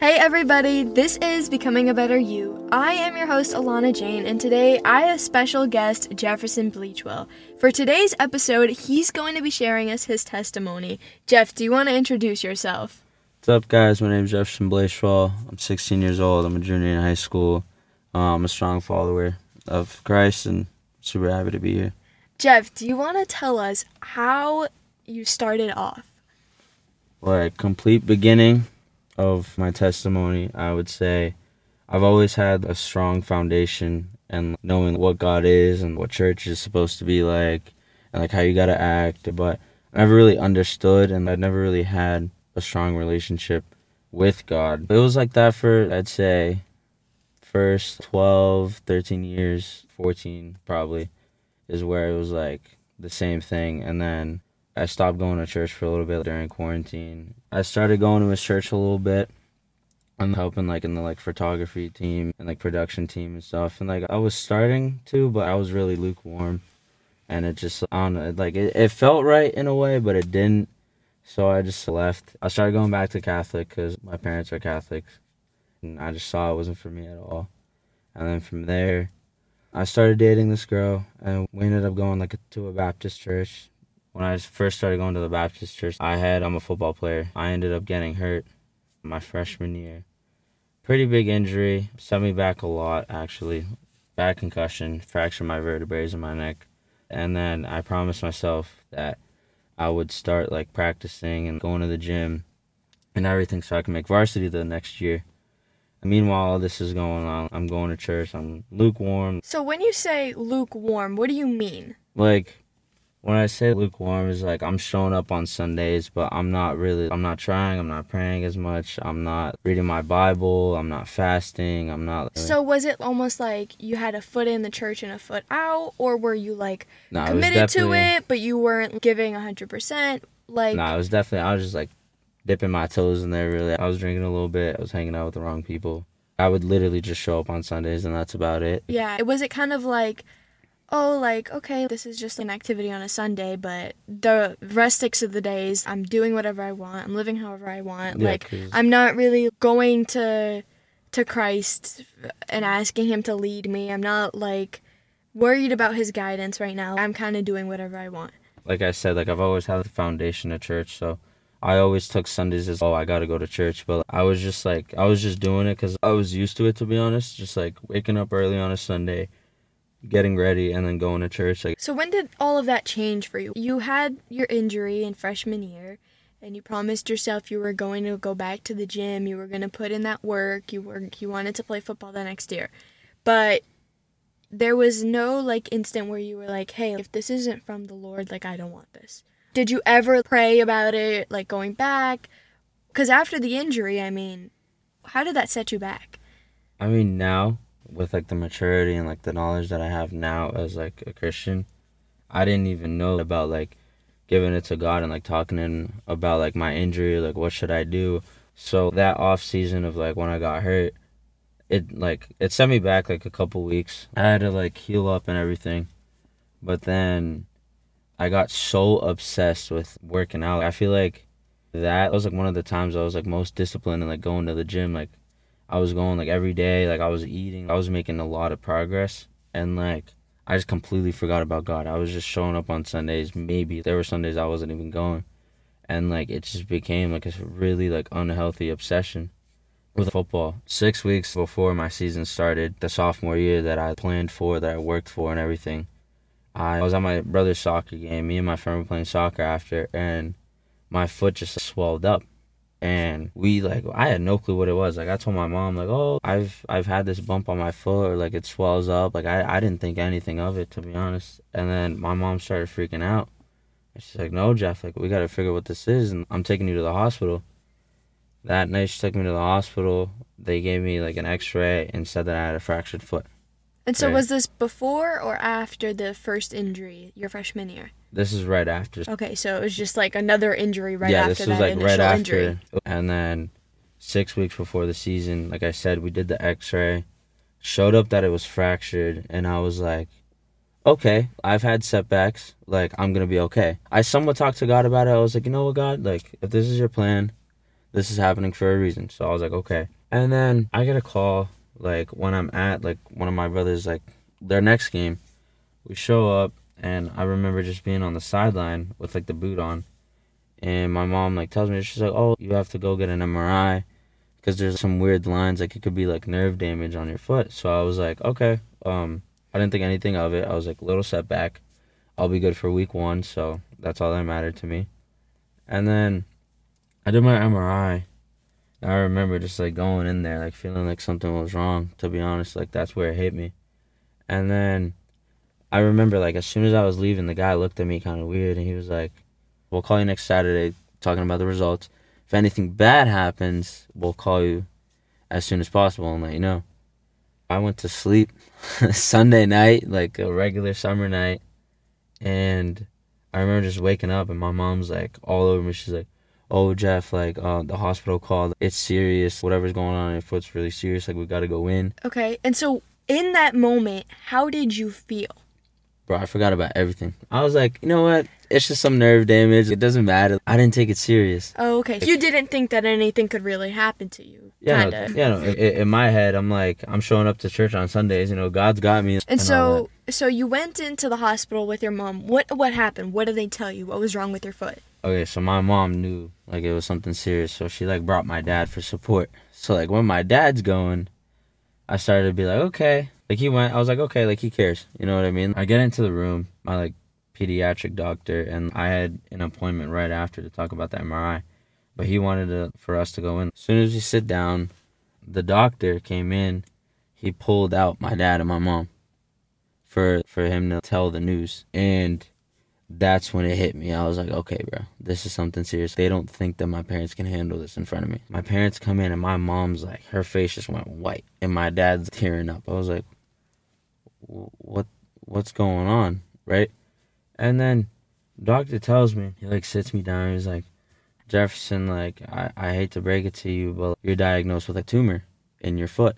Hey everybody, this is Becoming a Better You. I am your host Alana Jane, and today I have special guest Jefferson Bleachwell. For today's episode, he's going to be sharing us his testimony. Jeff, do you want to introduce yourself? What's up, guys? My name is Jefferson Bleachwell. I'm 16 years old. I'm a junior in high school. Uh, I'm a strong follower of Christ and super happy to be here. Jeff, do you want to tell us how you started off? Like, complete beginning of my testimony, I would say I've always had a strong foundation and knowing what God is and what church is supposed to be like and like how you got to act, but I never really understood and I never really had a strong relationship with God. It was like that for I'd say first 12, 13 years, 14 probably is where it was like the same thing and then I stopped going to church for a little bit during quarantine. I started going to his church a little bit. I'm helping like in the like photography team and like production team and stuff. And like I was starting to, but I was really lukewarm. And it just I don't know, like it, it felt right in a way, but it didn't. So I just left. I started going back to Catholic because my parents are Catholics, and I just saw it wasn't for me at all. And then from there, I started dating this girl, and we ended up going like to a Baptist church when I first started going to the Baptist church, I had I'm a football player. I ended up getting hurt my freshman year. Pretty big injury, set me back a lot actually. Bad concussion, fractured my vertebrae in my neck. And then I promised myself that I would start like practicing and going to the gym and everything so I can make varsity the next year. And meanwhile, all this is going on. I'm going to church. I'm lukewarm. So when you say lukewarm, what do you mean? Like when I say lukewarm is like I'm showing up on Sundays, but I'm not really I'm not trying, I'm not praying as much, I'm not reading my Bible, I'm not fasting, I'm not So was it almost like you had a foot in the church and a foot out or were you like nah, committed it to it but you weren't giving 100%? Like No, nah, it was definitely I was just like dipping my toes in there really. I was drinking a little bit, I was hanging out with the wrong people. I would literally just show up on Sundays and that's about it. Yeah, it was it kind of like oh, like, okay, this is just an activity on a Sunday, but the rest six of the days, I'm doing whatever I want. I'm living however I want. Yeah, like, I'm not really going to to Christ and asking him to lead me. I'm not like worried about his guidance right now. I'm kind of doing whatever I want. Like I said, like I've always had the foundation of church, so I always took Sundays as oh I got to go to church, but I was just like I was just doing it cuz I was used to it to be honest, just like waking up early on a Sunday getting ready and then going to church. Like, so when did all of that change for you? You had your injury in freshman year, and you promised yourself you were going to go back to the gym. You were going to put in that work. You were you wanted to play football the next year, but there was no like instant where you were like, "Hey, if this isn't from the Lord, like I don't want this." Did you ever pray about it, like going back? Because after the injury, I mean, how did that set you back? I mean, now with like the maturity and like the knowledge that I have now as like a Christian, I didn't even know about like giving it to God and like talking in about like my injury, like what should I do. So that off season of like when I got hurt, it like it sent me back like a couple weeks. I had to like heal up and everything. But then I got so obsessed with working out. I feel like that was like one of the times I was like most disciplined and like going to the gym like I was going like every day, like I was eating, I was making a lot of progress, and like I just completely forgot about God. I was just showing up on Sundays. Maybe there were Sundays I wasn't even going, and like it just became like a really like unhealthy obsession with football. Six weeks before my season started, the sophomore year that I planned for, that I worked for, and everything, I was at my brother's soccer game. Me and my friend were playing soccer after, and my foot just swelled up and we like I had no clue what it was. Like I told my mom like, "Oh, I've I've had this bump on my foot or like it swells up." Like I I didn't think anything of it to be honest. And then my mom started freaking out. And she's like, "No, Jeff, like we got to figure what this is and I'm taking you to the hospital." That night she took me to the hospital. They gave me like an x-ray and said that I had a fractured foot. And so right. was this before or after the first injury your freshman year? This is right after. Okay, so it was just like another injury right yeah, after that like right after. Injury. And then six weeks before the season, like I said, we did the X-ray, showed up that it was fractured, and I was like, okay, I've had setbacks. Like I'm gonna be okay. I somewhat talked to God about it. I was like, you know what, God, like if this is your plan, this is happening for a reason. So I was like, okay. And then I get a call like when I'm at like one of my brothers like their next game. We show up and I remember just being on the sideline with like the boot on, and my mom like tells me she's like, oh, you have to go get an MRI because there's some weird lines like it could be like nerve damage on your foot. So I was like, okay. Um, I didn't think anything of it. I was like, little setback. I'll be good for week one. So that's all that mattered to me. And then I did my MRI. I remember just like going in there, like feeling like something was wrong. To be honest, like that's where it hit me. And then I remember like as soon as I was leaving, the guy looked at me kind of weird, and he was like, "We'll call you next Saturday, talking about the results. If anything bad happens, we'll call you as soon as possible and let you know." I went to sleep Sunday night, like a regular summer night, and I remember just waking up and my mom's like all over me. She's like, "Oh, Jeff, like uh, the hospital called. It's serious. Whatever's going on in your foot's really serious. Like we got to go in." Okay. And so in that moment, how did you feel? Bro, I forgot about everything. I was like, you know what? It's just some nerve damage. It doesn't matter. I didn't take it serious. Oh, okay. You didn't think that anything could really happen to you. Yeah, Kinda. no, yeah. No, in, in my head, I'm like, I'm showing up to church on Sundays. You know, God's got me. And all so, so you went into the hospital with your mom. What what happened? What did they tell you? What was wrong with your foot? Okay, so my mom knew like it was something serious, so she like brought my dad for support. So like when my dad's going, I started to be like, okay, like he went. I was like, okay, like he cares. You know what I mean? I get into the room, my like pediatric doctor, and I had an appointment right after to talk about the MRI, but he wanted to, for us to go in. As soon as we sit down, the doctor came in. He pulled out my dad and my mom for for him to tell the news, and that's when it hit me. I was like, okay, bro, this is something serious. They don't think that my parents can handle this in front of me. My parents come in, and my mom's like, her face just went white, and my dad's tearing up. I was like, what what's going on, right? And then doctor tells me, he like sits me down. He's like, Jefferson, like I, I hate to break it to you, but you're diagnosed with a tumor in your foot,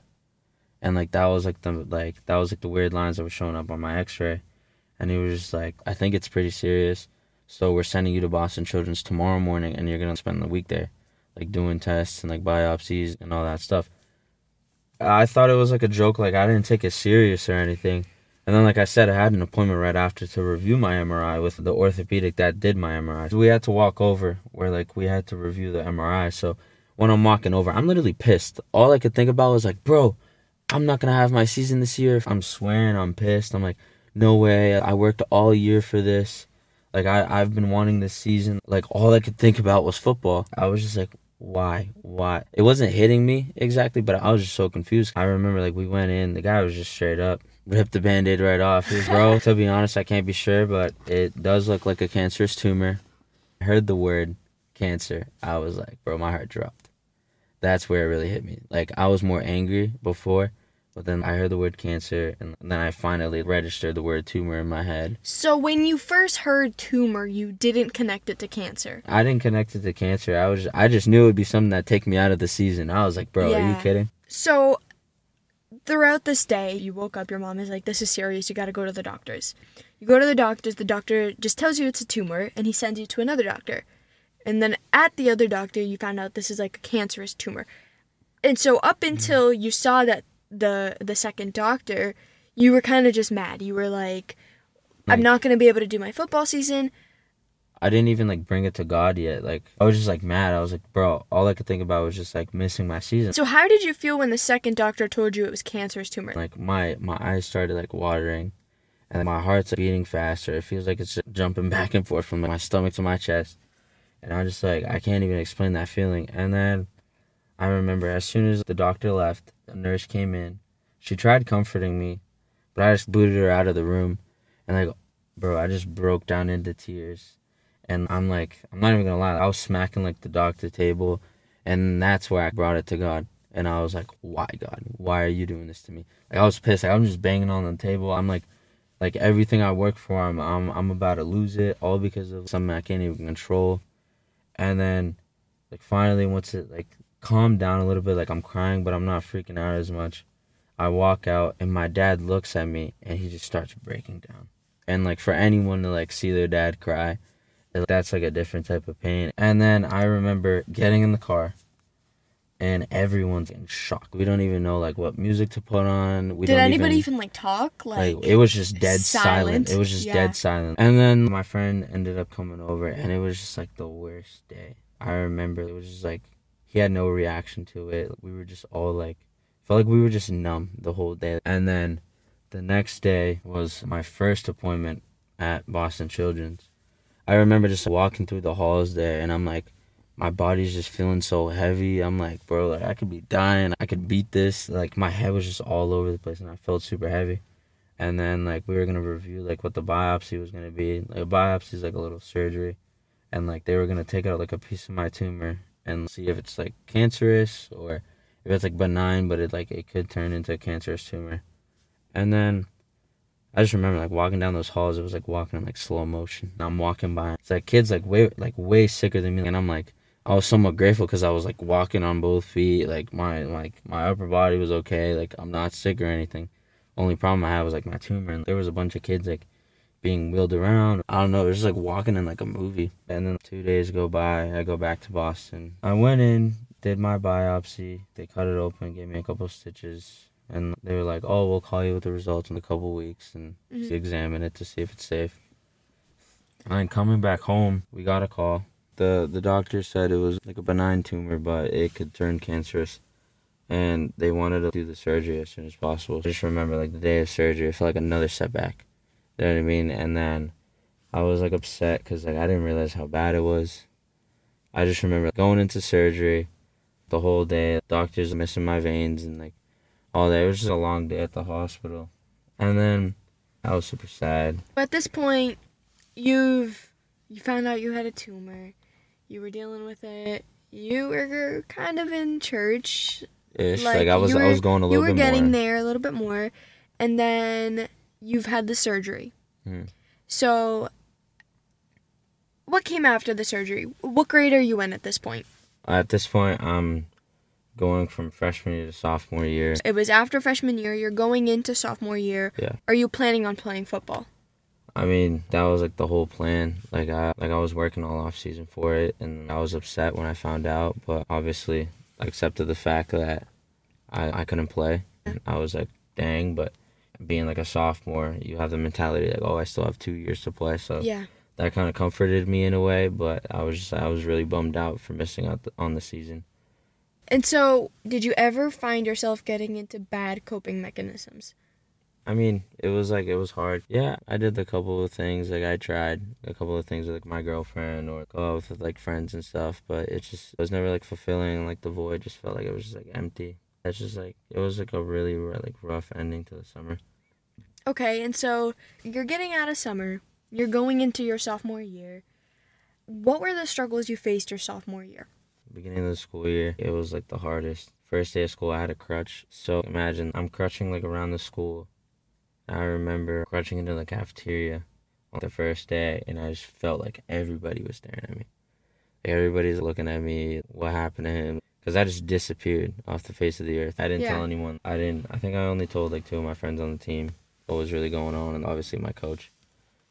and like that was like the like that was like the weird lines that were showing up on my X-ray, and he was just like, I think it's pretty serious, so we're sending you to Boston Children's tomorrow morning, and you're gonna spend the week there, like doing tests and like biopsies and all that stuff. I thought it was like a joke, like I didn't take it serious or anything. And then, like I said, I had an appointment right after to review my MRI with the orthopedic that did my MRI. So we had to walk over where, like, we had to review the MRI. So when I'm walking over, I'm literally pissed. All I could think about was, like, bro, I'm not going to have my season this year. I'm swearing I'm pissed. I'm like, no way. I worked all year for this. Like, I, I've been wanting this season. Like, all I could think about was football. I was just like, why? Why? It wasn't hitting me exactly, but I was just so confused. I remember, like, we went in, the guy was just straight up ripped the band-aid right off. He was, bro, to be honest, I can't be sure, but it does look like a cancerous tumor. I heard the word cancer. I was like, bro, my heart dropped. That's where it really hit me. Like I was more angry before, but then I heard the word cancer and then I finally registered the word tumor in my head. So when you first heard tumor, you didn't connect it to cancer. I didn't connect it to cancer. I was I just knew it would be something that take me out of the season. I was like, bro, are you kidding? So throughout this day, you woke up, your mom is like, This is serious, you gotta go to the doctors. You go to the doctors, the doctor just tells you it's a tumor, and he sends you to another doctor. And then at the other doctor, you found out this is like a cancerous tumor. And so up mm-hmm. until you saw that the the second doctor, you were kind of just mad. You were like, I'm not gonna be able to do my football season. I didn't even like bring it to God yet. Like I was just like mad. I was like, bro, all I could think about was just like missing my season. So how did you feel when the second doctor told you it was cancerous tumor? like my my eyes started like watering and my heart's beating faster it feels like it's jumping back and forth from my stomach to my chest and i'm just like i can't even explain that feeling and then i remember as soon as the doctor left the nurse came in she tried comforting me but i just booted her out of the room and like bro i just broke down into tears and i'm like i'm not even gonna lie i was smacking like the doctor table and that's where i brought it to god and I was like, "Why, God? Why are you doing this to me?" Like I was pissed. Like, I'm just banging on the table. I'm like, like everything I work for, I'm I'm I'm about to lose it all because of something I can't even control. And then, like finally, once it like calmed down a little bit, like I'm crying, but I'm not freaking out as much. I walk out and my dad looks at me and he just starts breaking down. And like for anyone to like see their dad cry, That's like a different type of pain. And then I remember getting in the car and everyone's in shock. We don't even know like what music to put on. We Did anybody even, even, like talk? Like, like it was just dead silent. silent? It was just Yeah. dead silent. And then my friend ended up coming over and it was just like the worst day. I remember it was just like he had no reaction to it. We were just all like felt like we were just numb the whole day. And then the next day was my first appointment at Boston Children's. I remember just walking through the halls there and I'm like my body's just feeling so heavy. I'm like, bro, like I could be dying. I could beat this. Like my head was just all over the place and I felt super heavy. And then like we were gonna review like what the biopsy was gonna be. Like a biopsy is like a little surgery, and like they were gonna take out like a piece of my tumor and see if it's like cancerous or if it's like benign, but it like it could turn into a cancerous tumor. And then I just remember like walking down those halls. It was like walking in like slow motion. And I'm walking by. It's like kids like way like way sicker than me, and I'm like I was somewhat grateful because I was like walking on both feet. Like my like my upper body was okay. Like I'm not sick or anything. Only problem I had was like my tumor, and there was a bunch of kids like being wheeled around. I don't know. It was just like walking in like a movie. And then two days go by. I go back to Boston. I went in, did my biopsy. They cut it open, gave me a couple stitches, and they were like, "Oh, we'll call you with the results in a couple weeks and Mhm. examine it to see if it's safe." And then coming back home, we got a call. the The doctor said it was like a benign tumor, but it could turn cancerous, and they wanted to do the surgery as soon as possible. Just remember, like the day of surgery, it felt like another setback. You know what I mean? And then I was like upset because like I didn't realize how bad it was. I just remember going into surgery, the whole day, doctors missing my veins and like all that. It was just a long day at the hospital, and then I was super sad. But at this point, you've you found out you had a tumor. You were dealing with it. You were kind of in church. Ish. Like, Like, I was, you I were- was going a little bit more. You were getting more. there a little bit more, and then you've had the surgery. Hmm. So, what came after the surgery? What grade are you in at this point? At this point, I'm going from freshman year to sophomore year. It was after freshman year. You're going into sophomore year. Yeah. Are you planning on playing football? I mean, that was like the whole plan. Like I like I was working all off season for it and I was upset when I found out, but obviously I accepted the fact that I, I couldn't play. And I was like, dang, but being like a sophomore, you have the mentality like, oh, I still have two years to play. So Yeah. that kind of comforted me in a way, but I was just I was really bummed out for missing out the, on the season. And so, did you ever find yourself getting into bad coping mechanisms? I mean, it was like it was hard. Yeah, I did a couple of things. Like I tried a couple of things with like my girlfriend or go out with like friends and stuff, but it just it was never like fulfilling. Like the void just felt like it was just like empty. It's just like it was like a really like rough ending to the summer. Okay, and so you're getting out of summer. You're going into your sophomore year. What were the struggles you faced your sophomore year? Beginning of the school year, it was like the hardest. First day of school, I had a crutch. So imagine I'm crutching like around the school. I remember crutching into the cafeteria on the first day, and I just felt like everybody was staring at me. Everybody's looking at me. What happened to him? Because I just disappeared off the face of the earth. I didn't Yeah. tell anyone. I didn't. I think I only told like two of my friends on the team what was really going on, and obviously my coach.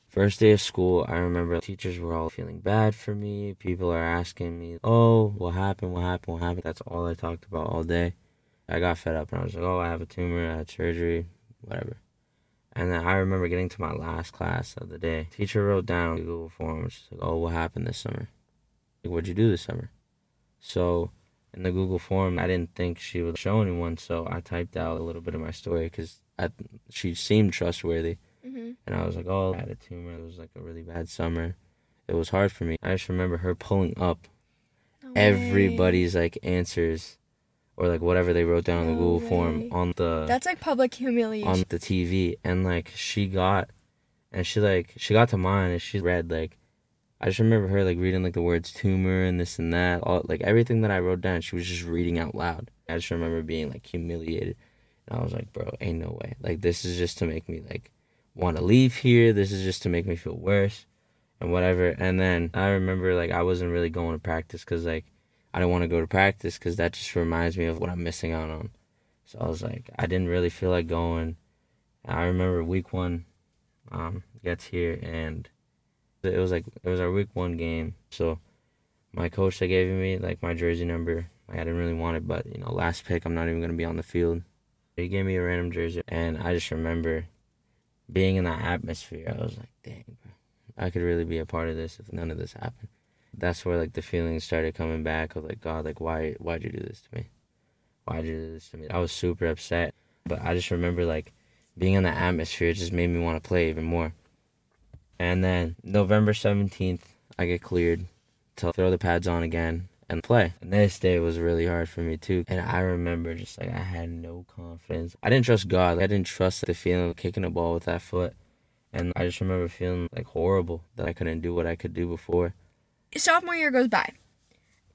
First day of school, I remember teachers were all feeling bad for me. People are asking me, "Oh, what happened? What happened? What happened?" That's all I talked about all day. I got fed up and I was like, "Oh, I have a tumor. I had surgery, whatever." And then I remember getting to my last class of the day. Teacher wrote down Google form, which is like, "Oh, what happened this summer? Like, what'd you do this summer?" So in the Google form, I didn't think she would show anyone, so I typed out a little bit of my story because she seemed trustworthy. Mm-hmm. And I was like, oh, I had a tumor. It was like a really bad summer. It was hard for me. I just remember her pulling up everybody's like answers or like whatever they wrote down on the Google way. form on the That's like public humiliation. on the TV and like she got and she like she got to mine and she read like I just remember her like reading like the words tumor and this and that all like everything that I wrote down she was just reading out loud. I just remember being like humiliated. And I was like, bro, ain't no way. Like this is just to make me like want to leave here. This is just to make me feel worse and whatever. And then I remember like I wasn't really going to practice cuz like I didn't want to go to practice cuz that just reminds me of what I'm missing out on. So I was like I didn't really feel like going. I remember week 1 um gets here and It was like it was our week one game, so my coach that gave me like my jersey number. I didn't really want it, but you know, last pick, I'm not even gonna be on the field. He gave me a random jersey, and I just remember being in that atmosphere. I was like, dang, bro, I could really be a part of this if none of this happened. That's where like the feelings started coming back of like, God, like why, why'd you do this to me? Why'd you do this to me? I was super upset, but I just remember like being in the atmosphere just made me want to play even more. And then November 17th, I get cleared to throw the pads on again and play. And this day was really hard for me too. And I remember just like I had no confidence. I didn't trust God. I didn't trust the feeling of kicking a ball with that foot. And I just remember feeling like horrible that I couldn't do what I could do before. Sophomore year goes by.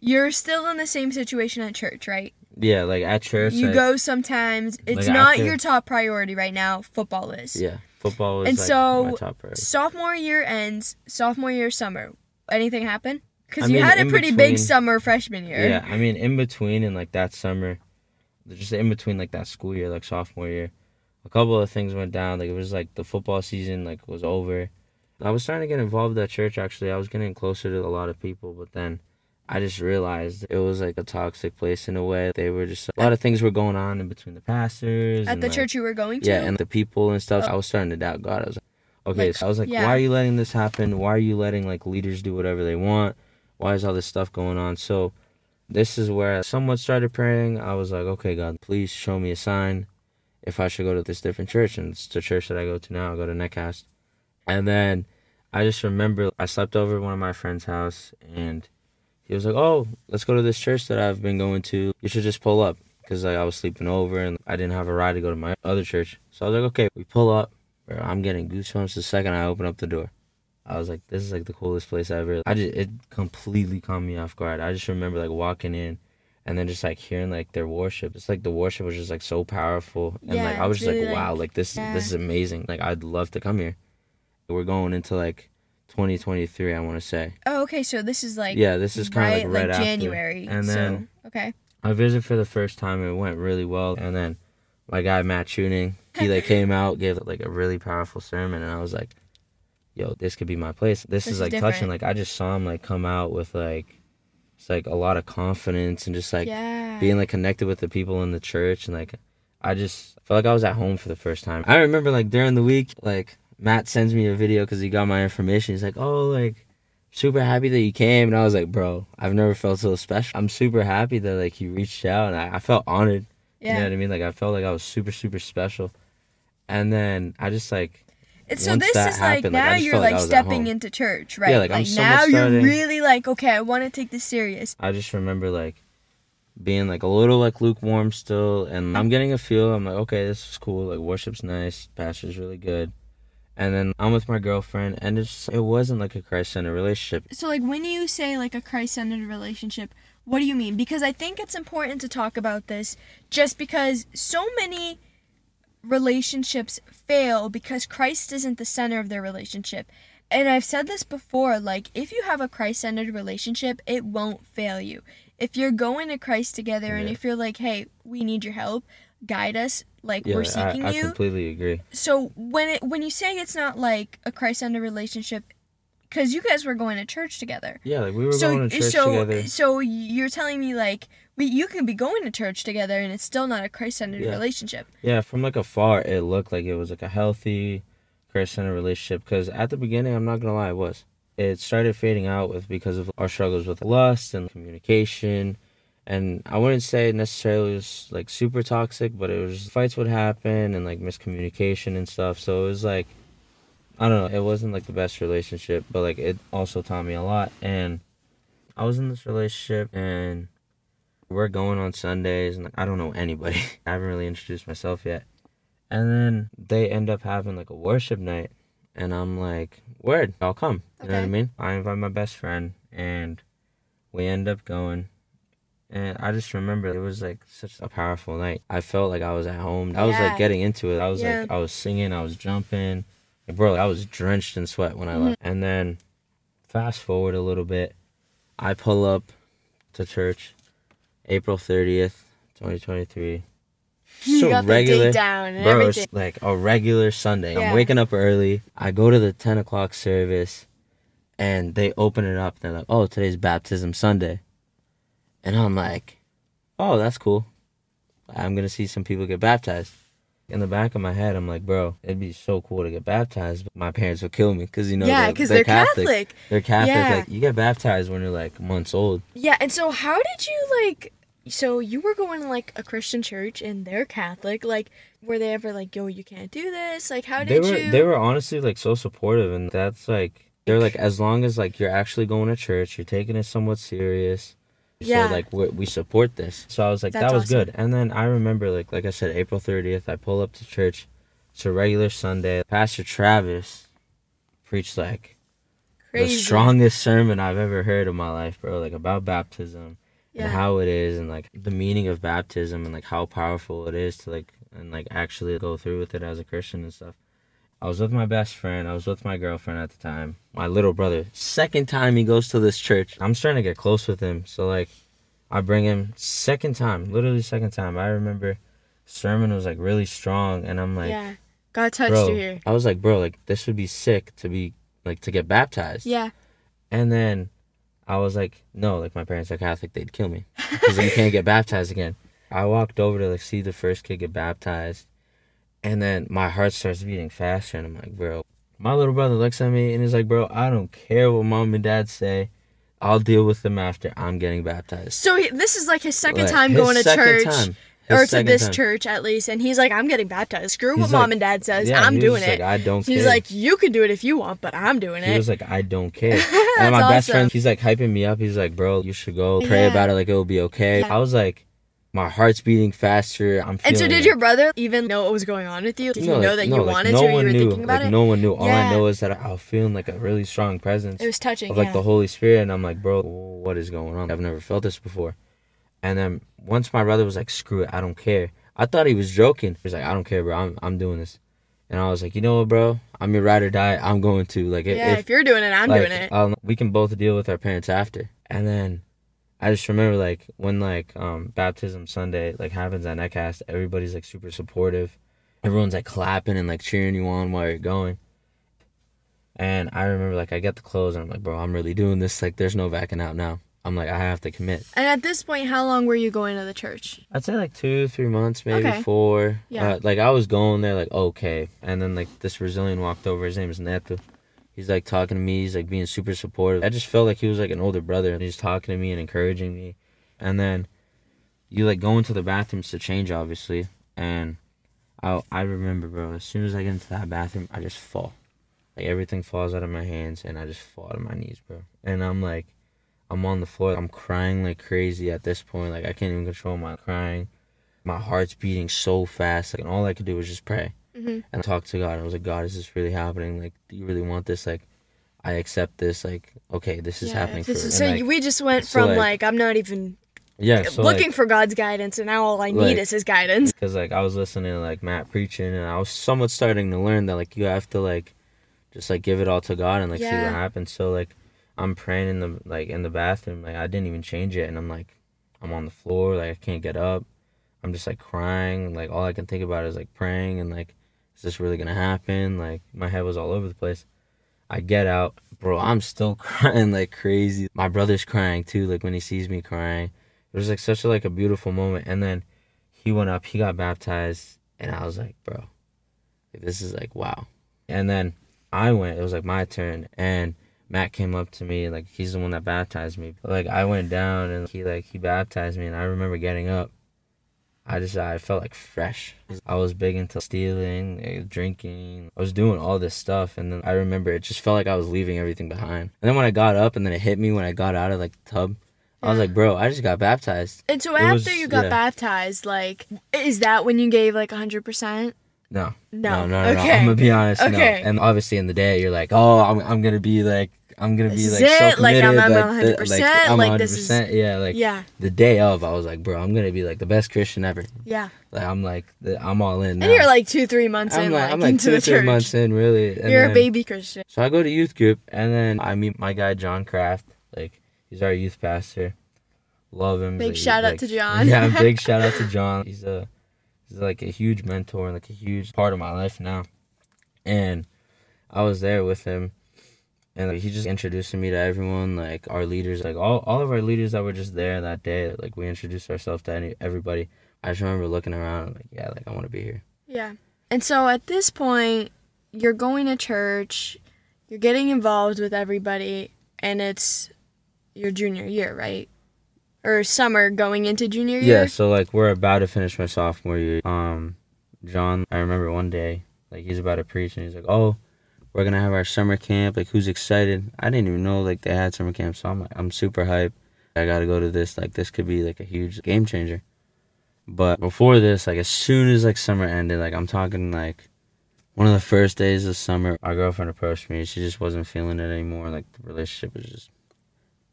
You're still in the same situation at church, right? Yeah, like at church. You I- go sometimes. It's Like, not after- your top priority right now. Football is. Yeah, football is. And like so, my top priority. Sophomore year ends. Sophomore year summer. Anything happen? Because you mean, had a pretty big summer freshman year. Yeah, I mean, in between and like that summer, just in between like that school year, like sophomore year, a couple of things went down. Like it was like the football season like was over. I was starting to get involved at church. Actually, I was getting closer to a lot of people, but then I just realized it was like a toxic place in a way. They were just a lot of things were going on in between the pastors At and, the like, church you were going to. yeah, and the people and stuff. Oh. I was starting to doubt God. I was like, okay, Like, so I was like, yeah. why are you letting this happen? Why are you letting like leaders do whatever they want? Why is all this stuff going on? So, this is where I somewhat started praying. I was like, okay, God, please show me a sign if I should go to this different church. And it's the church that I go to now. I go to Netcast. And then I just remember I slept over at one of my friend's house and he was like, oh, let's go to this church that I've been going to. You should just pull up because like, I was sleeping over and I didn't have a ride to go to my other church. So I was like, okay, we pull up. I'm getting goosebumps the second I open up the door. I was like, this is like the coolest place ever. I just it completely caught me off guard. I just remember like walking in and then just like hearing like their worship. It's like the worship was just like so powerful. And like I was just really, like, wow, like- like this yeah. this is amazing. Like I'd love to come here. We're going into like 2023, I want to say. Oh, okay. So this is like yeah, this is kind right, of like right after. January. And then so, okay. I visited for the first time. It went really well. And then my guy Matt Tuning, he like came out, gave like a really powerful sermon, and I was like, "Yo, this could be my place." This, This is like different. touching. Like I just saw him like come out with like, it's like a lot of confidence and just like yeah. being like connected with the people in the church and like I just felt like I was at home for the first time. I remember like during the week, like Matt sends me a video because he got my information. He's like, "Oh, like." Super happy that you came, and I was like, "Bro, I've never felt so special. I'm super happy that like you reached out, and I, I felt honored yeah. you know what I mean? Like I felt like I was super, super special. And then I just like And so once this is like happened, like, now just you're like like I was at stepping into church, right? like, I'm now somewhat you're really like, okay, I want to take this serious. I just remember like being like a little like lukewarm still and I'm getting a feel, I'm like, okay, this is cool, like worship's nice, pastor's really good. And then I'm with my girlfriend and it's it wasn't like a Christ centered relationship. So like when you say like a Christ-centered relationship, what do you mean? Because I think it's important to talk about this just because so many relationships fail because Christ isn't the center of their relationship. And I've said this before, like if you have a Christ-centered relationship, it won't fail you. If you're going to Christ together and if you're like, "Hey, we need your help, guide us," like Yeah, we're I, seeking I you. I completely agree. so when it when you say it's not like a Christ-centered relationship cuz you guys were going to church together Yeah, like we were so going to church so together. so you're telling me like we you can be going to church together and it's still not a Christ-centered Yeah. relationship. Yeah, from like afar, it looked like it was like a healthy, Christ-centered relationship. Because at the beginning, I'm not gonna lie, it was. It started fading out with because of our struggles with lust and communication, and I wouldn't say necessarily it was like super toxic, but it was fights would happen and like miscommunication and stuff. So it was like, I don't know, it wasn't like the best relationship, but like it also taught me a lot. And I was in this relationship and we're going on Sundays, and like, I don't know anybody. I haven't really introduced myself yet. And then they end up having like a worship night, and I'm like, "Word, I'll come." You know what I mean? I invite my best friend, and we end up going. And I just remember it was like such a powerful night. I felt like I was at home. I was Yeah. like getting into it. I was Yeah. like, I was singing, I was jumping. Like, bro, like, I was drenched in sweat when I Mm-hmm. left. And then, fast forward a little bit, I pull up to church, April thirtieth, twenty twenty three. you got the date down and bro. everything. It's like a regular Sunday. Yeah. I'm waking up early. I go to the ten o'clock service. and they open it up. They're like, "Oh, today's baptism Sunday," and I'm like, "Oh, that's cool. I'm gonna see some people get baptized." In the back of my head, I'm like, "Bro, it'd be so cool to get baptized." But my parents would kill me because you know, yeah, they're, because they're, Catholic. They're Catholic. Yeah. Like you get baptized when you're like months old. Yeah, and so how did you like? So you were going to like a Christian church, and they're Catholic. Like, were they ever like, "Yo, you can't do this"? Like, how did they were you? they were honestly like so supportive and that's like they're like as long as like you're actually going to church you're taking it somewhat serious Yeah. so like we, we support this so i was like That's that was awesome. good and then i remember like like i said april 30th i pull up to church it's a regular sunday pastor travis preached like Crazy. the strongest sermon i've ever heard in my life bro like about baptism Yeah. and how it is and like the meaning of baptism and like how powerful it is to like and like actually go through with it as a christian and stuff i was with my best friend. I was with my girlfriend at the time. My little brother. Second time he goes to this church. I'm starting to get close with him. So like i bring him second time literally second time. I remember sermon was like really strong and i'm like yeah. God touched bro you here. i was like bro like this would be sick to be like to get baptized. Yeah. and then I was like, no, like my parents are Catholic, they'd kill me because you can't get baptized again. I walked over to like see the first kid get baptized, and then my heart starts beating faster, and I'm like, bro. My little brother looks at me and he's like, bro, I don't care what mom and dad say. I'll deal with them after I'm getting baptized. So he, this is like his second Like, time his going to church, time. His or to this time. church at least, and he's like, "I'm getting baptized. Screw what He's mom and dad says. Yeah, I'm doing it." Like, I don't care. he's care. like, "You can do it if you want, but I'm doing He it." He was like, I don't care. And my best friend, he's like hyping me up. He's like, bro, you should go pray Yeah. about it. Like it will be okay. Yeah. I was like, my heart's beating faster. I'm feeling and so, did it. your brother even know what was going on with you? Did No, you know like- that no, you like, wanted no to, or you one were knew. thinking about like, it? No one knew. All Yeah. I know is that I was feeling like a really strong presence It was touching. of yeah. like the Holy Spirit, and I'm like, bro, what is going on? I've never felt this before. And then once my brother was like, screw it, I don't care. I thought he was joking. He was like, I don't care, bro. I'm I'm doing this. And I was like, you know what, bro? I'm your ride or die. I'm going to like if, yeah, if if, you're doing it, I'm like, doing it. Um, we can both deal with our parents after. And then I just remember like when like um baptism Sunday like happens at Netcast, everybody's like super supportive. Everyone's like clapping and like cheering you on while you're going. And I remember like I get the clothes and I'm like, bro, I'm really doing this. Like there's no backing out now. I'm like, I have to commit. and at this point, how long were you going to the church? I'd say like two, three months, maybe Okay. four. Yeah. Uh, like I was going there like okay, and then like this Brazilian walked over. His name is Neto. He's like talking to me. He's like being super supportive. I just felt like he was like an older brother, he's talking to me and encouraging me. And then you like go into the bathrooms to change, obviously. And I I remember, bro. As soon as I get into that bathroom, I just fall. Like everything falls out of my hands, and I just fall to my knees, bro. And I'm like, I'm on the floor. I'm crying like crazy at this point. Like I can't even control my crying. My heart's beating so fast. Like, and all I could do was just pray Mhm. and talk to God. I was like, God, is this really happening? Like, do you really want this? Like, I accept this. Like, okay, this is Yeah, happening this for. is- so like, we just went so, from like- like, I'm not even yeah, so looking like, for God's guidance, and now all I need is His guidance. because like I was listening to like Matt preaching, and I was somewhat starting to learn that like you have to like just like give it all to God and like see what happens. So like I'm praying in the like in the bathroom, like I didn't even change it, and I'm like I'm on the floor, like I can't get up. I'm just like crying, like all I can think about is like praying and like is this really gonna happen? Like my head was all over the place. I get out, bro. I'm still crying like crazy. My brother's crying too, like when he sees me crying. It was like such a like a beautiful moment. And then he went up, he got baptized, and I was like, bro, this is like wow. And then I went. It was like my turn, and Matt came up to me, like he's the one that baptized me. Like I went down, and he like he baptized me, and I remember getting up. I just I felt like fresh. I was big into stealing, eh, drinking. I was doing all this stuff, and then I remember it just felt like I was leaving everything behind. And then when I got up, and then it hit me when I got out of like the tub. I was like, bro, I just got baptized. And so It after was- you got yeah. baptized, like, is that when you gave like 100%? No, No. no, no, no. okay. I'm gonna be honest. Okay. No. And obviously, in the day, you're like, oh, I'm, I'm gonna be like, I'm gonna be like so it, like, I'm- committed, I'm like, 100%, like, I'm like, 100. this is- Yeah, like yeah. the day of, I was like, bro, I'm gonna be like the best Christian ever. Yeah. Like I'm like, the, I'm all in. Now. And you're like two, three months I'm in, like, I'm like into two, the three church. months in, really. and You're a baby Christian. So I go to youth group, and then I meet my guy John Kraft. Like he's our youth pastor. Love him. Big Like, shout out to John. Yeah, big shout out to John. He's a he's like a huge mentor and like a huge part of my life now. And I was there with him, and like, he just introducing me to everyone, like our leaders, like all, all of our leaders that were just there that day. Like we introduced ourselves to any, everybody. I just remember looking around, and like yeah, like I want to be here. Yeah. And so at this point, you're going to church, you're getting involved with everybody, and it's your junior year, right? Or summer going into junior year? Yeah, so like we're about to finish my sophomore year. Um, John, I remember one day, like he's about to preach, and he's like, "Oh, we're gonna have our summer camp. Like, who's excited?" I didn't even know like they had summer camp, so I'm like, I'm super hyped. I gotta go to this. Like, this could be like a huge game changer. But before this, like as soon as like summer ended, like I'm talking like one of the first days of summer, our girlfriend approached me. She just wasn't feeling it anymore. Like the relationship was just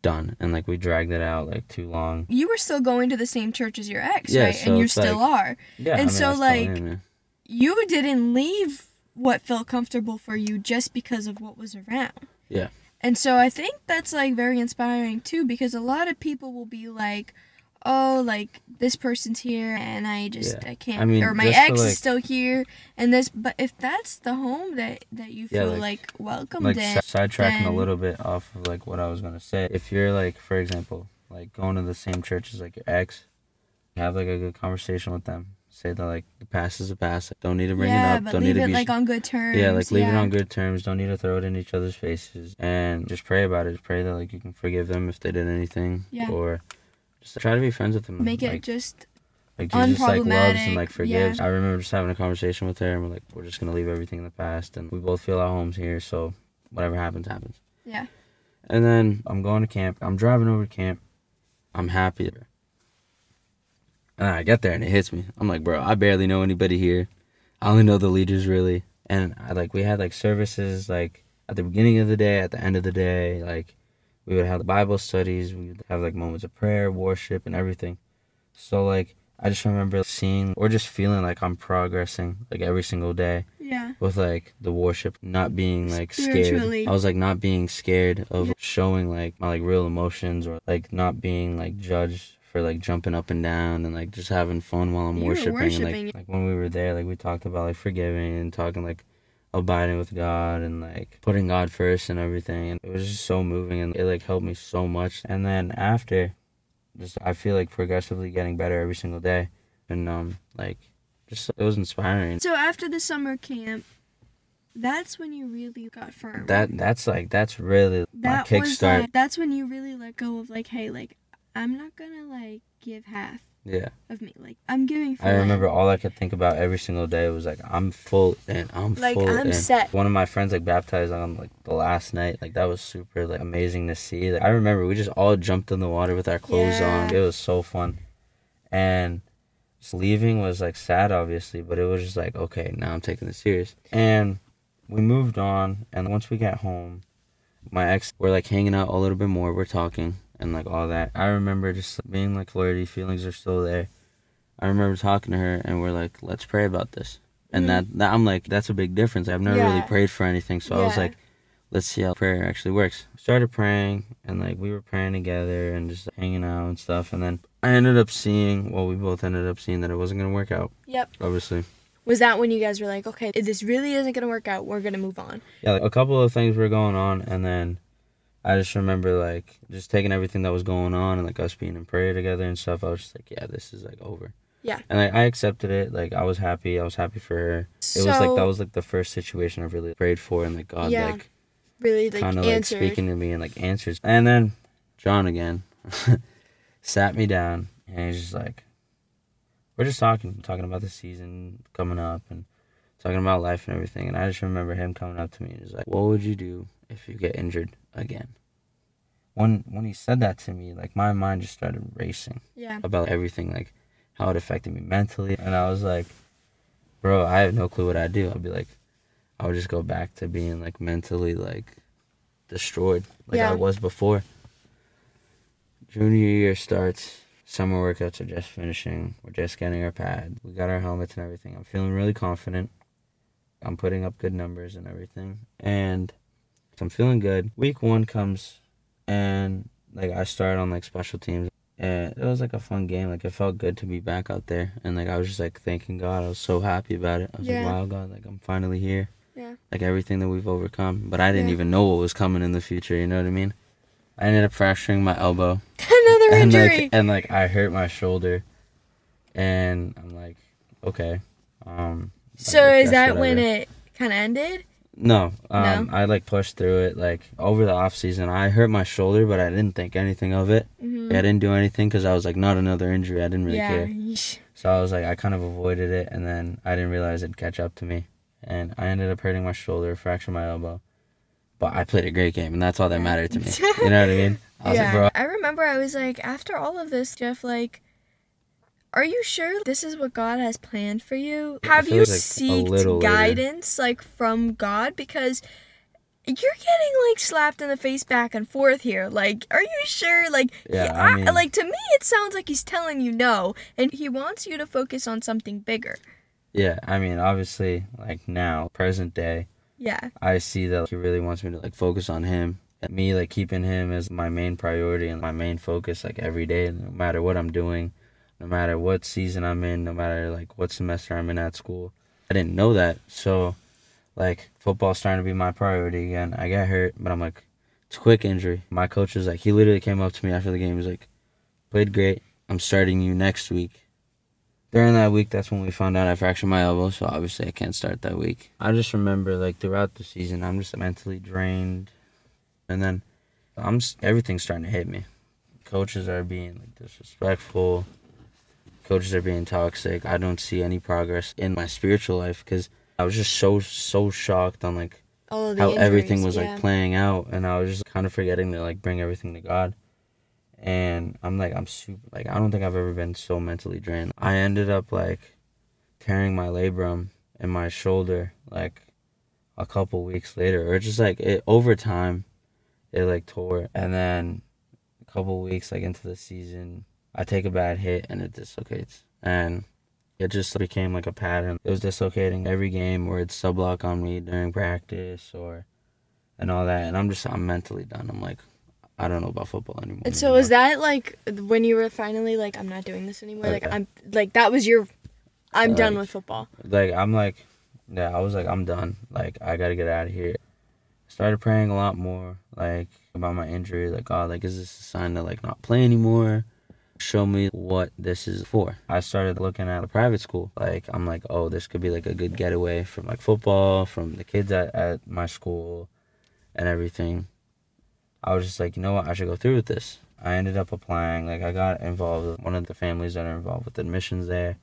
done, and like we dragged it out like too long. You were still going to the same church as your ex, Yeah, right? so and you still like- are. Yeah, And I mean, so, like. You didn't leave what felt comfortable for you just because of what was around. Yeah. And so I think that's like very inspiring too because a lot of people will be like, "Oh, like this person's here and I just Yeah. I can't I mean, or my ex like- is still here and this but if that's the home that that you Yeah, feel like- like, welcomed like in, si- sidetracking a little bit off of like what I was gonna say. If you're like, for example, like going to the same church as like your ex, have like a good conversation with them. Say that like the past is the past. Like, don't need to bring yeah, it up. but Don't leave need to it be like on good terms. yeah, like leave it on good terms. Don't need to throw it in each other's faces, and just pray about it. Pray that like you can forgive them if they did anything, Yeah. or just try to be friends with them. Make it just like Jesus like loves and like forgives. yeah. I remember just having a conversation with her, and we're like, we're just gonna leave everything in the past, and we both feel our homes here, so whatever happens, happens. Yeah. And then I'm going to camp. I'm driving over to camp. I'm happy. And I get there and it hits me. I'm like, bro, I barely know anybody here. I only know the leaders really. And I like we had like services like at the beginning of the day, at the end of the day, like we would have the Bible studies, we would have like moments of prayer, worship and everything. So like I just remember seeing or just feeling like I'm progressing like every single day yeah. with like the worship not being like scared i was like not being scared of showing like my like real emotions or like not being like judged for like jumping up and down and like just having fun while i'm You worshiping, and worshiping. like, like when we were there like we talked about like forgiving and talking like abiding with god and like putting god first and everything and it was just so moving and it like helped me so much and then after just i feel like progressively getting better every single day and um like just it was inspiring So after the summer camp, that's when you really got firm. that that's like that's really that my kickstart. like that's when you really let go of like, hey, like I'm not gonna like give half yeah, of me. Like I'm giving. Full I remember all I could think about every single day was like I'm full and I'm Like, full I'm in. set. One of my friends like baptized on like the last night. Like that was super like amazing to see. Like, I remember we just all jumped in the water with our clothes on. Yeah. It was so fun, and leaving was like sad, obviously, but it was just like okay, now I'm taking this serious. And we moved on, and once we got home, my ex we're like hanging out a little bit more. We're talking and like all that. I remember just being like flirty. Feelings are still there. I remember talking to her, and we're like, let's pray about this. And Mhm. that, that I'm like, that's a big difference. I've never really prayed for anything, so I was like, let's see how prayer actually works. Started praying, and like we were praying together and just hanging out and stuff. And then I ended up seeing, well, we both ended up seeing that it wasn't gonna work out. Yep. Obviously, Was that when you guys were like, okay, this really isn't gonna work out, we're gonna move on? yeah, like, a couple of things were going on, and then I just remember like just taking everything that was going on and like us being in prayer together and stuff. I was just like, yeah, this is like over. Yeah. And like, I accepted it. Like I was happy. I was happy for her. It was like that was like the first situation I really prayed for, and like God Yeah. like Really like kind of like speaking to me and like answers. And then John again sat me down and he's just like, we're just talking, talking about the season coming up and talking about life and everything. And I just remember him coming up to me and he's like, what would you do if you get injured again? When when he said that to me, like my mind just started racing yeah. about everything, like how it affected me mentally. And I was like, bro, I have no clue what I'd do. I'd be like, I would just go back to being like mentally like destroyed like Yeah. I was before. Junior year starts. Summer workouts are just finishing. We're just getting our pad. We got our helmets and everything. I'm feeling really confident. I'm putting up good numbers and everything. And so I'm feeling good. Week one comes and like I started on like special teams and it was like a fun game. Like it felt good to be back out there, and like I was just like thanking God. I was so happy about it. I was Yeah. like, wow, God, like I'm finally here. Yeah. like everything that we've overcome. But I didn't Yeah. even know what was coming in the future. You know what I mean? I ended up fracturing my elbow, Another and injury. like and like I hurt my shoulder, and I'm like, okay. Um, so is that when it kind of ended? No, um, No? I like pushed through it. Like over the off season, I hurt my shoulder, but I didn't think anything of it. Mm-hmm. I didn't do anything because I was like, not another injury. I didn't really yeah. care. So I was like, I kind of avoided it, and then I didn't realize it'd catch up to me, and I ended up hurting my shoulder, fractured my elbow. But I played a great game, and that's all that mattered to me. You know what I mean? I was yeah. like, bro, I remember I was like, after all of this, Jeff, like, are you sure this is what God has planned for you? Have you like seeked little later. guidance, like, from God? Because you're getting, like, slapped in the face back and forth here. Like, are you sure? Like, Yeah, he- I mean- like, to me, it sounds like he's telling you no, and he wants you to focus on something bigger. yeah. I mean, obviously, like now, present day, Yeah. I see that he really wants me to like focus on him me like keeping him as my main priority and my main focus like every day no matter what I'm doing no matter what season I'm in no matter like what semester I'm in at school I didn't know that so like football's starting to be my priority again I got hurt but I'm like it's a quick injury my coach was like he literally came up to me after the game he was like played great I'm starting you next week during that week, that's when we found out I fractured my elbow, so obviously I can't start that week. I just remember, like, throughout the season, I'm just mentally drained. And then I'm everything's starting to hit me. Coaches are being, like, disrespectful. Coaches are being toxic. I don't see any progress in my spiritual life because I was just so, so shocked on, like, All of the how everything was, yeah. like, playing out. And I was just kind of forgetting to, like, bring everything to God and I'm like I'm super like I don't think I've ever been so mentally drained. I ended up like tearing my labrum in my shoulder like a couple weeks later or just like it over time it like tore and then a couple weeks like into the season I take a bad hit and it dislocates and it just became like a pattern. It was dislocating every game where it's sub block on me during practice or and all that and I'm just I'm mentally done. I'm like I don't know about football anymore. And so was that like when you were finally like, I'm not doing this anymore? Like Okay. I'm like that was your, I'm done with football. like I'm like yeah, I was like I'm done. Like I gotta get out of here. Started praying a lot more, like about my injury, like God, like is this a sign to like not play anymore? Show me what this is for. I started looking at a private school. Like I'm like, oh, this could be like a good getaway from like football, from the kids at, at my school and everything. I was just like, you know what, I should go through with this. I ended up applying. Like I got involved with one of the families that are involved with admissions there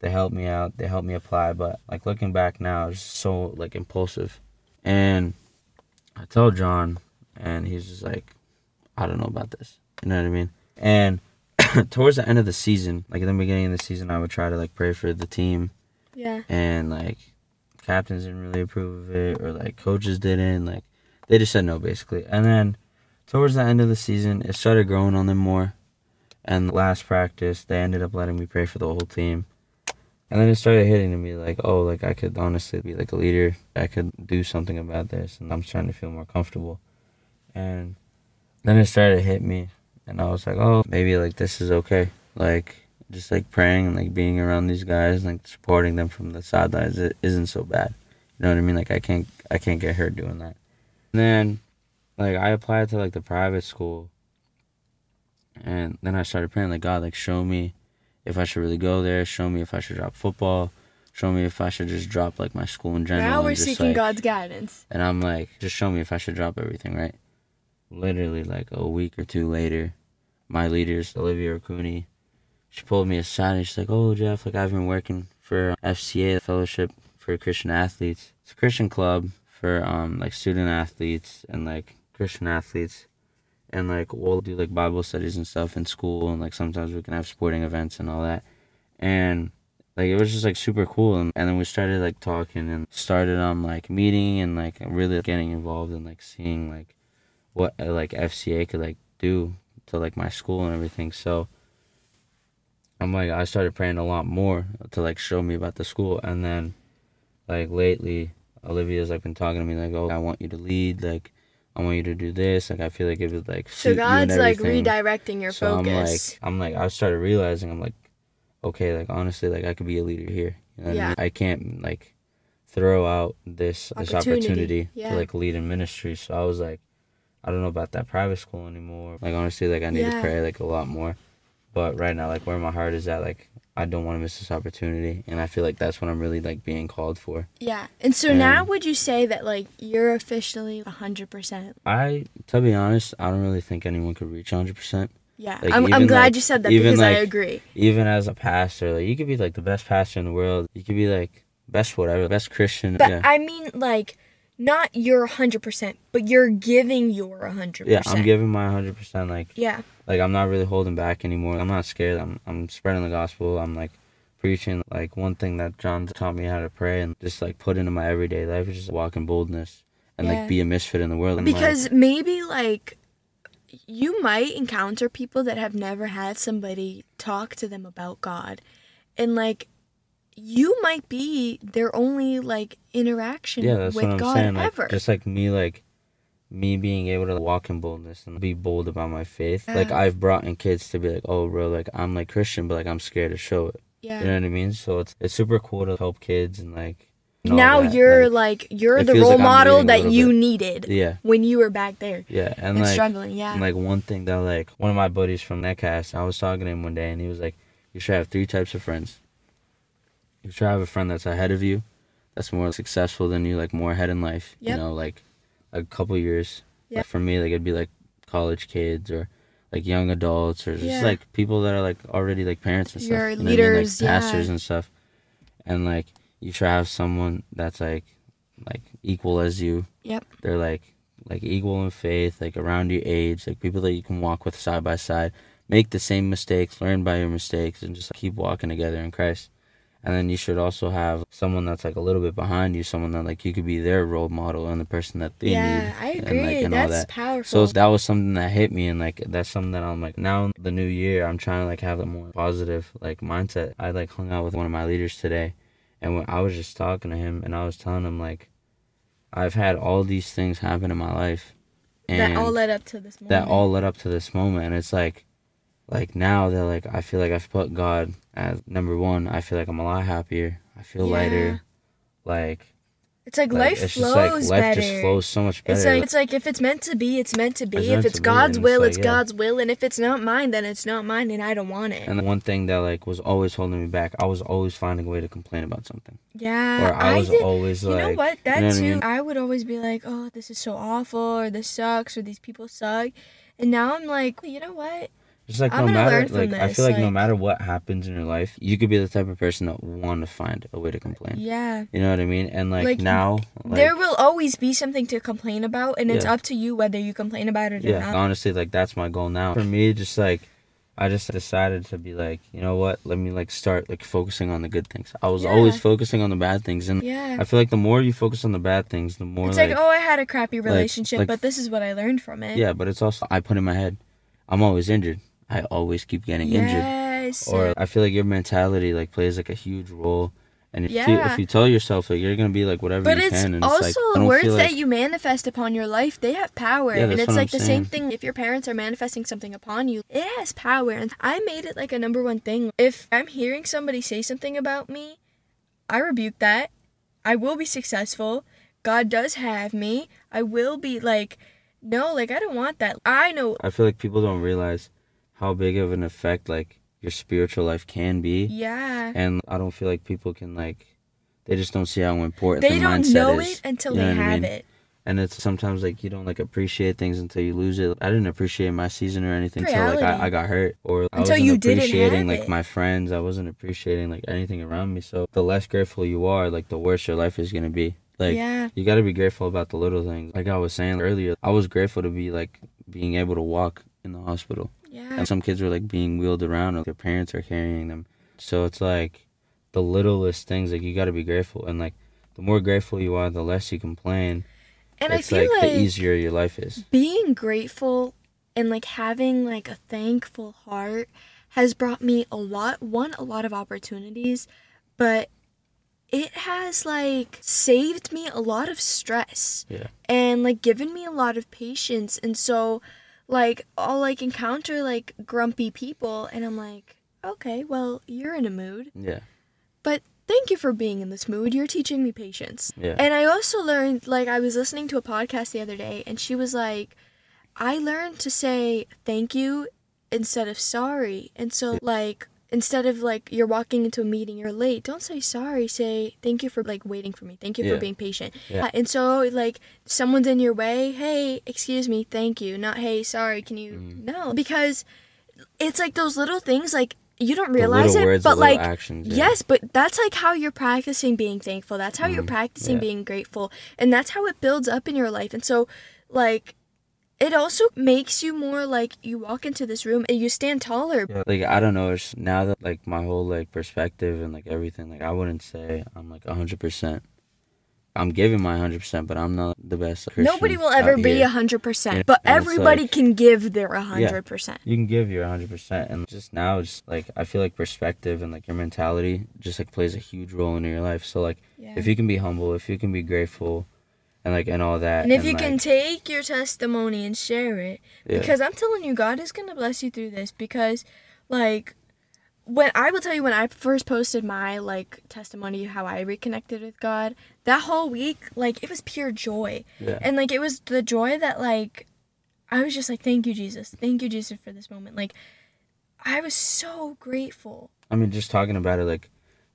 they helped me out they helped me apply but like looking back now it's so like impulsive and i told john and he's just like i don't know about this you know what i mean and towards the end of the season like in the beginning of the season i would try to like pray for the team. Yeah. and like captains didn't really approve of it or like coaches didn't like they just said no basically. And then towards the end of the season it started growing on them more. And last practice they ended up letting me pray for the whole team. And then it started hitting to me like oh like i could honestly be like a leader. I could do something about this and i'm starting to feel more comfortable. And then it started to hit me and i was like oh maybe like this is okay. Like just like praying and like being around these guys and like supporting them from the sidelines it isn't so bad. You know what i mean? Like i can't i can't get hurt doing that. And then like i applied to like the private school. And then i started praying like god like show me if i should really go there. Show me if i should drop football. Show me if i should just drop like my school in general now we're just, seeking like- God's guidance. and I'm like, just show me if I should drop everything, right? Literally, like a week or two later, my leaders, Olivia Cooney, she pulled me aside and she's like, "Oh, Jeff, like I've been working for FCA, Fellowship for Christian Athletes. It's a Christian club for um like student athletes and like Christian athletes, and like we'll do like Bible studies and stuff in school, and like sometimes we can have sporting events and all that, and." like it was just like super cool and, and then we started like talking and started um like meeting and like really getting involved and like seeing like what uh, like FCA could like do to like my school and everything so I'm like I started praying a lot more to like show me about the school and then like lately Olivia's like been talking to me like oh I want you to lead like I want you to do this like I feel like it would like So suit you and God's like redirecting your so focus. I'm like, I'm like, I started realizing, I'm like, okay, like honestly, like I could be a leader here. You know what I Yeah. mean? I can't like throw out this this Opportunity, opportunity yeah. to like lead in ministry. So I was like, I don't know about that private school anymore. Like honestly, like I need Yeah. to pray like a lot more. But right now, like where my heart is at, like I don't want to miss this opportunity, and I feel like that's what I'm really like being called for. Yeah. And so now would you say that like you're officially 100%? I, to be honest, I don't really think anyone could reach 100. percent Yeah. Like, I'm, I'm glad like- you said that because I agree. Even as a pastor, like you could be like the best pastor in the world. You could be like best whatever, best Christian. But yeah. I mean like not your 100%, but you're giving your 100%. yeah, I'm giving my 100. percent Like Yeah. like I'm not really holding back anymore. I'm not scared. I'm I'm spreading the gospel. I'm like preaching. Like one thing that John taught me how to pray and just like put into my everyday life is just walk in boldness and Yeah. like be a misfit in the world. And, like, Because maybe like you might encounter people that have never had somebody talk to them about God. And like you might be their only like interaction yeah, that's with what I'm God saying. Like just like me, like me being able to walk in boldness and be bold about my faith. Like I've brought in kids to be like, oh, bro, like I'm like Christian, but like I'm scared to show it. yeah. You know what I mean? So it's it's super cool to help kids and like. now that, you're like, like, you're the role like model that you bit. needed yeah, when you were back there yeah, and, and, like struggling. Yeah. And like one thing that like one of my buddies from Netcast, I was talking to him one day and he was like, You should have three types of friends. You try to have a friend that's ahead of you, that's more successful than you, like more ahead in life. Yep. You know, like a couple years. Yep. Like for me, like it'd be like college kids or like young adults or just Yeah. like people that are like already like parents and stuff. You what I mean? leaders, like yeah. pastors and stuff. And like you try to have someone that's like like equal as you. Yep. They're like like equal in faith, like around your age, like people that you can walk with side by side, make the same mistakes, learn by your mistakes, and just keep walking together in Christ. And then you should also have someone that's like a little bit behind you, someone that like you could be their role model and the person that they yeah, need. I and, agree. like, and all That's that. powerful. So that was something that hit me, and like that's something that I'm like now the new year I'm trying to like have a more positive like mindset. I like hung out with one of my leaders today, and when I was just talking to him, and I was telling him like, I've had all these things happen in my life, and that all led up to this moment. that all led up to this moment, and it's like, like now that like I feel like I've put God as number one. I feel like I'm a lot happier. I feel Yeah. lighter, like. It's like, like, life it's flows like life better. just flows so much better. It's like it's like if it's meant to be, it's meant to be. It's if it's be, God's it's will, it's yeah. God's will, and if it's not mine, then it's not mine, and I don't want it. And the one thing that like was always holding me back, I was always finding a way to complain about something. yeah, Or I, was did. always You like, know what? That you know what I too. mean? I would always be like, "Oh, this is so awful," or "This sucks," or "These people suck," and now I'm like, you know what? Just like I'm no matter, like I feel like, no matter what happens in your life, you could be the type of person that want to find a way to complain. Yeah, You know what I mean? And like, Like, now, like, there will always be something to complain about, and it's Yeah. up to you whether you complain about it or yeah, not. honestly, like that's my goal now. For me, just like I just decided to be like, you know what? Let me like start like focusing on the good things. I was Yeah. always focusing on the bad things, and Yeah. I feel like the more you focus on the bad things, the more It's like, like, oh, I had a crappy relationship, like- but this is what I learned from it. yeah. But it's also I put in my head, I'm always injured. I always keep getting injured. Or I feel like your mentality like plays like a huge role. And if you if you tell yourself like you're gonna be like whatever But you it's can, and also it's like words feel that you manifest upon your life. They have power, Yeah, and it's like I'm the same thing. If your parents are manifesting something upon you, it has power. And I made it like a number one thing. If I'm hearing somebody say something about me, I rebuke that. I will be successful. God does have me. I will be like, no, like I don't want that. I know. I feel like people don't realize how big of an effect like your spiritual life can be, Yeah. and I don't feel like people can like they just don't see how important They the don't mindset know is. it until You know they what I have mean? it. And it's sometimes like you don't like appreciate things until you lose it. I didn't appreciate my season or anything until like I, I got hurt or I Until wasn't you didn't appreciating like it. my friends. I wasn't appreciating like anything around me. So the less grateful you are, like the worse your life is gonna be. Like yeah. you got to be grateful about the little things. Like I was saying earlier, I was grateful to be like being able to walk in the hospital. Yeah. And some kids were like being wheeled around or their parents are carrying them. So it's like the littlest things like you got to be grateful and like the more grateful you are, the less you complain. And it's I feel like, like the easier your life is. being grateful and like having like a thankful heart has brought me a lot one a lot of opportunities but it has like saved me a lot of stress Yeah. and like given me a lot of patience and so like I'll like encounter like grumpy people and I'm like okay well you're in a mood Yeah. But thank you for being in this mood. You're teaching me patience. Yeah. And I also learned, like, I was listening to a podcast the other day, and she was like, I learned to say thank you instead of sorry. And so, like, instead of like you're walking into a meeting, you're late, don't say sorry. Say thank you for like waiting for me. Thank you Yeah. for being patient. Yeah. And so, like, someone's in your way, hey, excuse me, thank you. Not, hey, sorry, can you? Mhm. No. Because it's like those little things, like, you don't realize it, words, but like, actions. yeah. Yes, but that's like how you're practicing being thankful. That's how you're Mhm. practicing Yeah. being grateful. And that's how it builds up in your life. And so, like, it also makes you more like you walk into this room and you stand taller. Yeah, like I don't know. It's now that like my whole like perspective and like everything, like I wouldn't say I'm like hundred percent. I'm giving my hundred percent, but I'm not the best. Christian Nobody will ever be hundred percent, Yeah, but and everybody like- can give their a hundred percent. You can give your hundred percent, and just now, it's like I feel like perspective and like your mentality just like plays a huge role in your life. So like, Yeah. if you can be humble, if you can be grateful, and like and all that, And if you like, can take your testimony and share it, yeah, because I'm telling you, God is gonna bless you through this. Because, like, when I will tell you when I first posted my like testimony how I reconnected with God, that whole week, like, it was pure joy. yeah, And like it was the joy that like I was just like, Thank you, Jesus. Thank you, Jesus, for this moment. Like I was so grateful. I mean, just talking about it like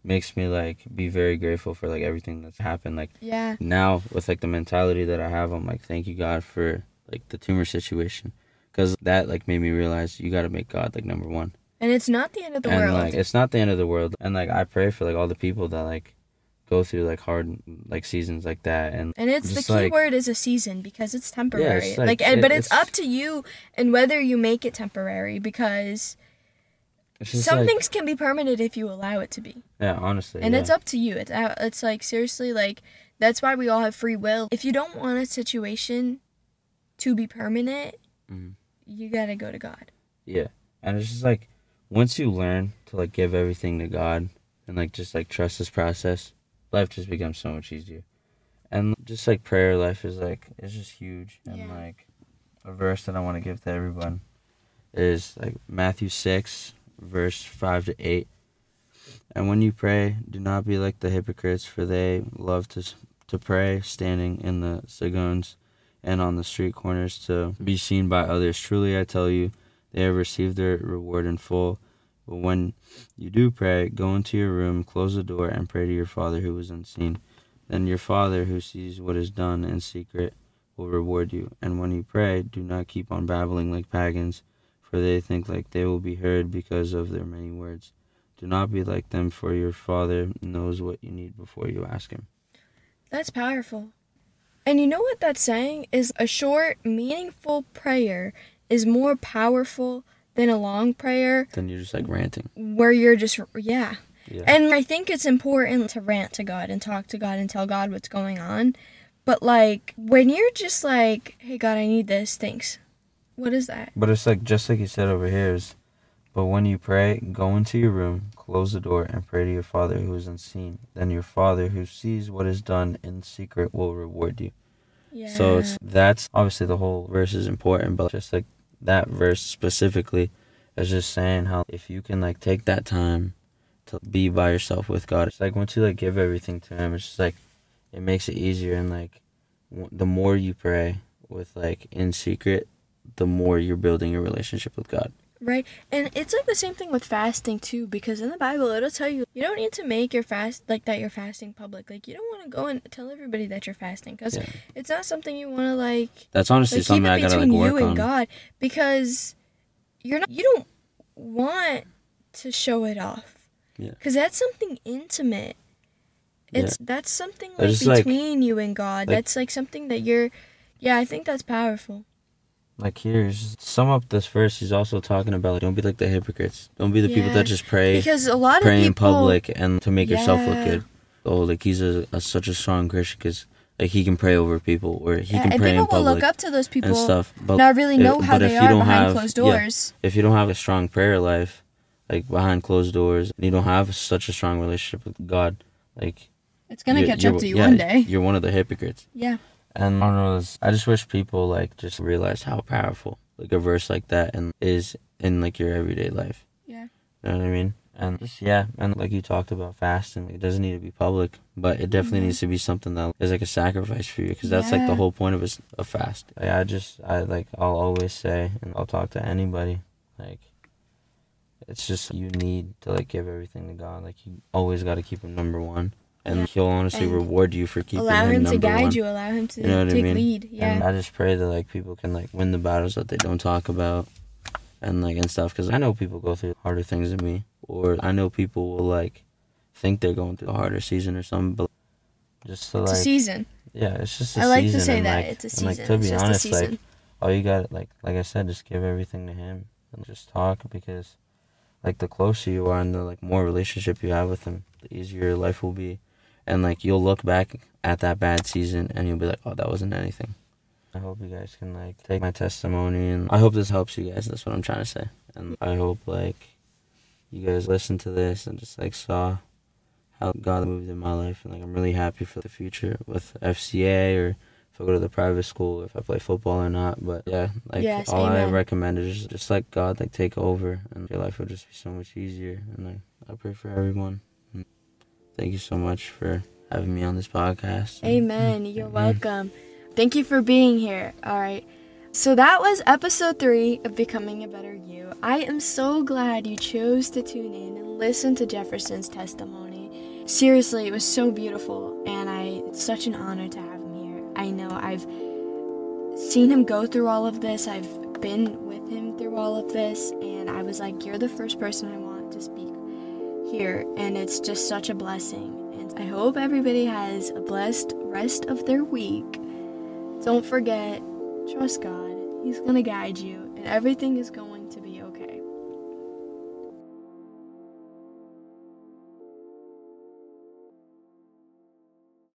makes me like be very grateful for like everything that's happened. Like. Yeah. now with like the mentality that I have, I'm like, thank you God for like the tumor situation, because that like made me realize you got to make God like number one, And it's not the end of the and world. like it's not the end of the world, and like I pray for like all the people that like go through like hard like seasons like that, and and it's the key like- word is a season because it's temporary. it's like, like- and, it- but it's, it's- up to you and whether you make it temporary because some like, things can be permanent if you allow it to be. yeah, honestly, And yeah. it's up to you. It's it's like seriously like that's why we all have free will. If you don't want a situation to be permanent, Mhm. you got to go to God. Yeah. And it's just like once you learn to like give everything to God and like just like trust this process, life just becomes so much easier. And just like prayer life is like it's just huge. And Yeah. like a verse that I want to give to everyone is like Matthew 6 verse 5 to 8. And when you pray, do not be like the hypocrites, for they love to to pray standing in the synagogues and on the street corners to be seen by others. Truly, I tell you, they have received their reward in full. But when you do pray, go into your room, close the door, and pray to your Father who is unseen. Then your Father who sees what is done in secret will reward you. And when you pray, do not keep on babbling like pagans, for they think like they will be heard because of their many words. Do not be like them, for your Father knows what you need before you ask Him. That's powerful. And you know what that's saying is a short, meaningful prayer is more powerful than a long prayer Then you're just like ranting. where you're just yeah. Yeah. And I think it's important to rant to God and talk to God and tell God what's going on. But like when you're just like, "Hey God, I need this." Thanks. What is that? But it's like just like you said over here is, but when you pray, go into your room, close the door, and pray to your Father who is unseen. Then your Father who sees what is done in secret will reward you. Yeah. So it's that's obviously the whole verse is important, but just like that verse specifically is just saying how if you can like take that time to be by yourself with God, it's like once you like give everything to Him, it's just like it makes it easier and like w- the more you pray with like in secret, the more you're building a relationship with God. Right. And it's like the same thing with fasting too, because in the Bible it'll tell you you don't need to make your fast like that you're fasting public. Like you don't want to go and tell everybody that you're fasting because Yeah. it's not something you want to like That's honestly like something I it gotta between like you and on. God because you're not you don't want to show it off. Yeah. Because that's something intimate. It's that's something like just, like- between you and God. like- that's like something that you're yeah, I think that's powerful. Like here's sum up this verse. He's also talking about like, don't be like the hypocrites. Don't be the people that just pray, Because a lot pray of in people public and to make yourself look good. Oh, like he's a, a such a strong Christian because like he can pray over people or he Yeah, can and pray people in will public look up to those people and stuff. But not really if- know how if they you are behind have- closed yeah. doors. if you don't have a strong prayer life, like behind closed doors, and you don't have such a strong relationship with God, like It's gonna catch up to you yeah, one day. You're one of the hypocrites. Yeah. And I don't know, I just wish people like just realize how powerful like a verse like that and is in like your everyday life. Yeah. You know what I mean? And just yeah, and like you talked about fasting, it doesn't need to be public, but it definitely Mhm. needs to be something that is like a sacrifice for you, because that's like the whole point of a fast. I, I just I like I'll always say, and I'll talk to anybody, like it's just you need to like give everything to God. Like you always got to keep Him number one, and Yeah. He'll honestly And reward you for keeping allow Him him to guide one. you. Allow him to You know what I take mean? lead. And I just pray that like people can like win the battles that they don't talk about, and like and stuff. Because I know people go through harder things than me, or I know people will like think they're going through a harder season or something, but just to it's a like season. yeah, it's just a I like season. to say and, that like, it's a and, season. like to it's be just honest, a like all you got like like I said, just give everything to Him and just talk because like the closer you are and the like more relationship you have with Him, the easier your life will be, and like you'll look back at that bad season and you'll be like, oh, that wasn't anything. I hope you guys can like take my testimony and I hope this helps you guys. That's what I'm trying to say. And I hope like you guys listen to this and just like saw how God moved in my life and like I'm really happy for the future with FCA or if I go to the private school, if I play football or not. But yeah, like Yes, all I recommend is just like God like take over and your life will just be so much easier. And like I pray for everyone. Thank you so much for having me on this podcast. Amen. Mm-hmm. You're Amen. welcome. Thank you for being here. All right. So that was episode three of Becoming a Better You. I am so glad you chose to tune in and listen to Jefferson's testimony. Seriously, it was so beautiful, and I it's such an honor to have him here. I know I've seen him go through all of this. I've been with him through all of this, and I was like, "You're the first person I want to speak here," and it's just such a blessing. And I hope everybody has a blessed rest of their week. Don't forget, trust God. He's going to guide you, and everything is going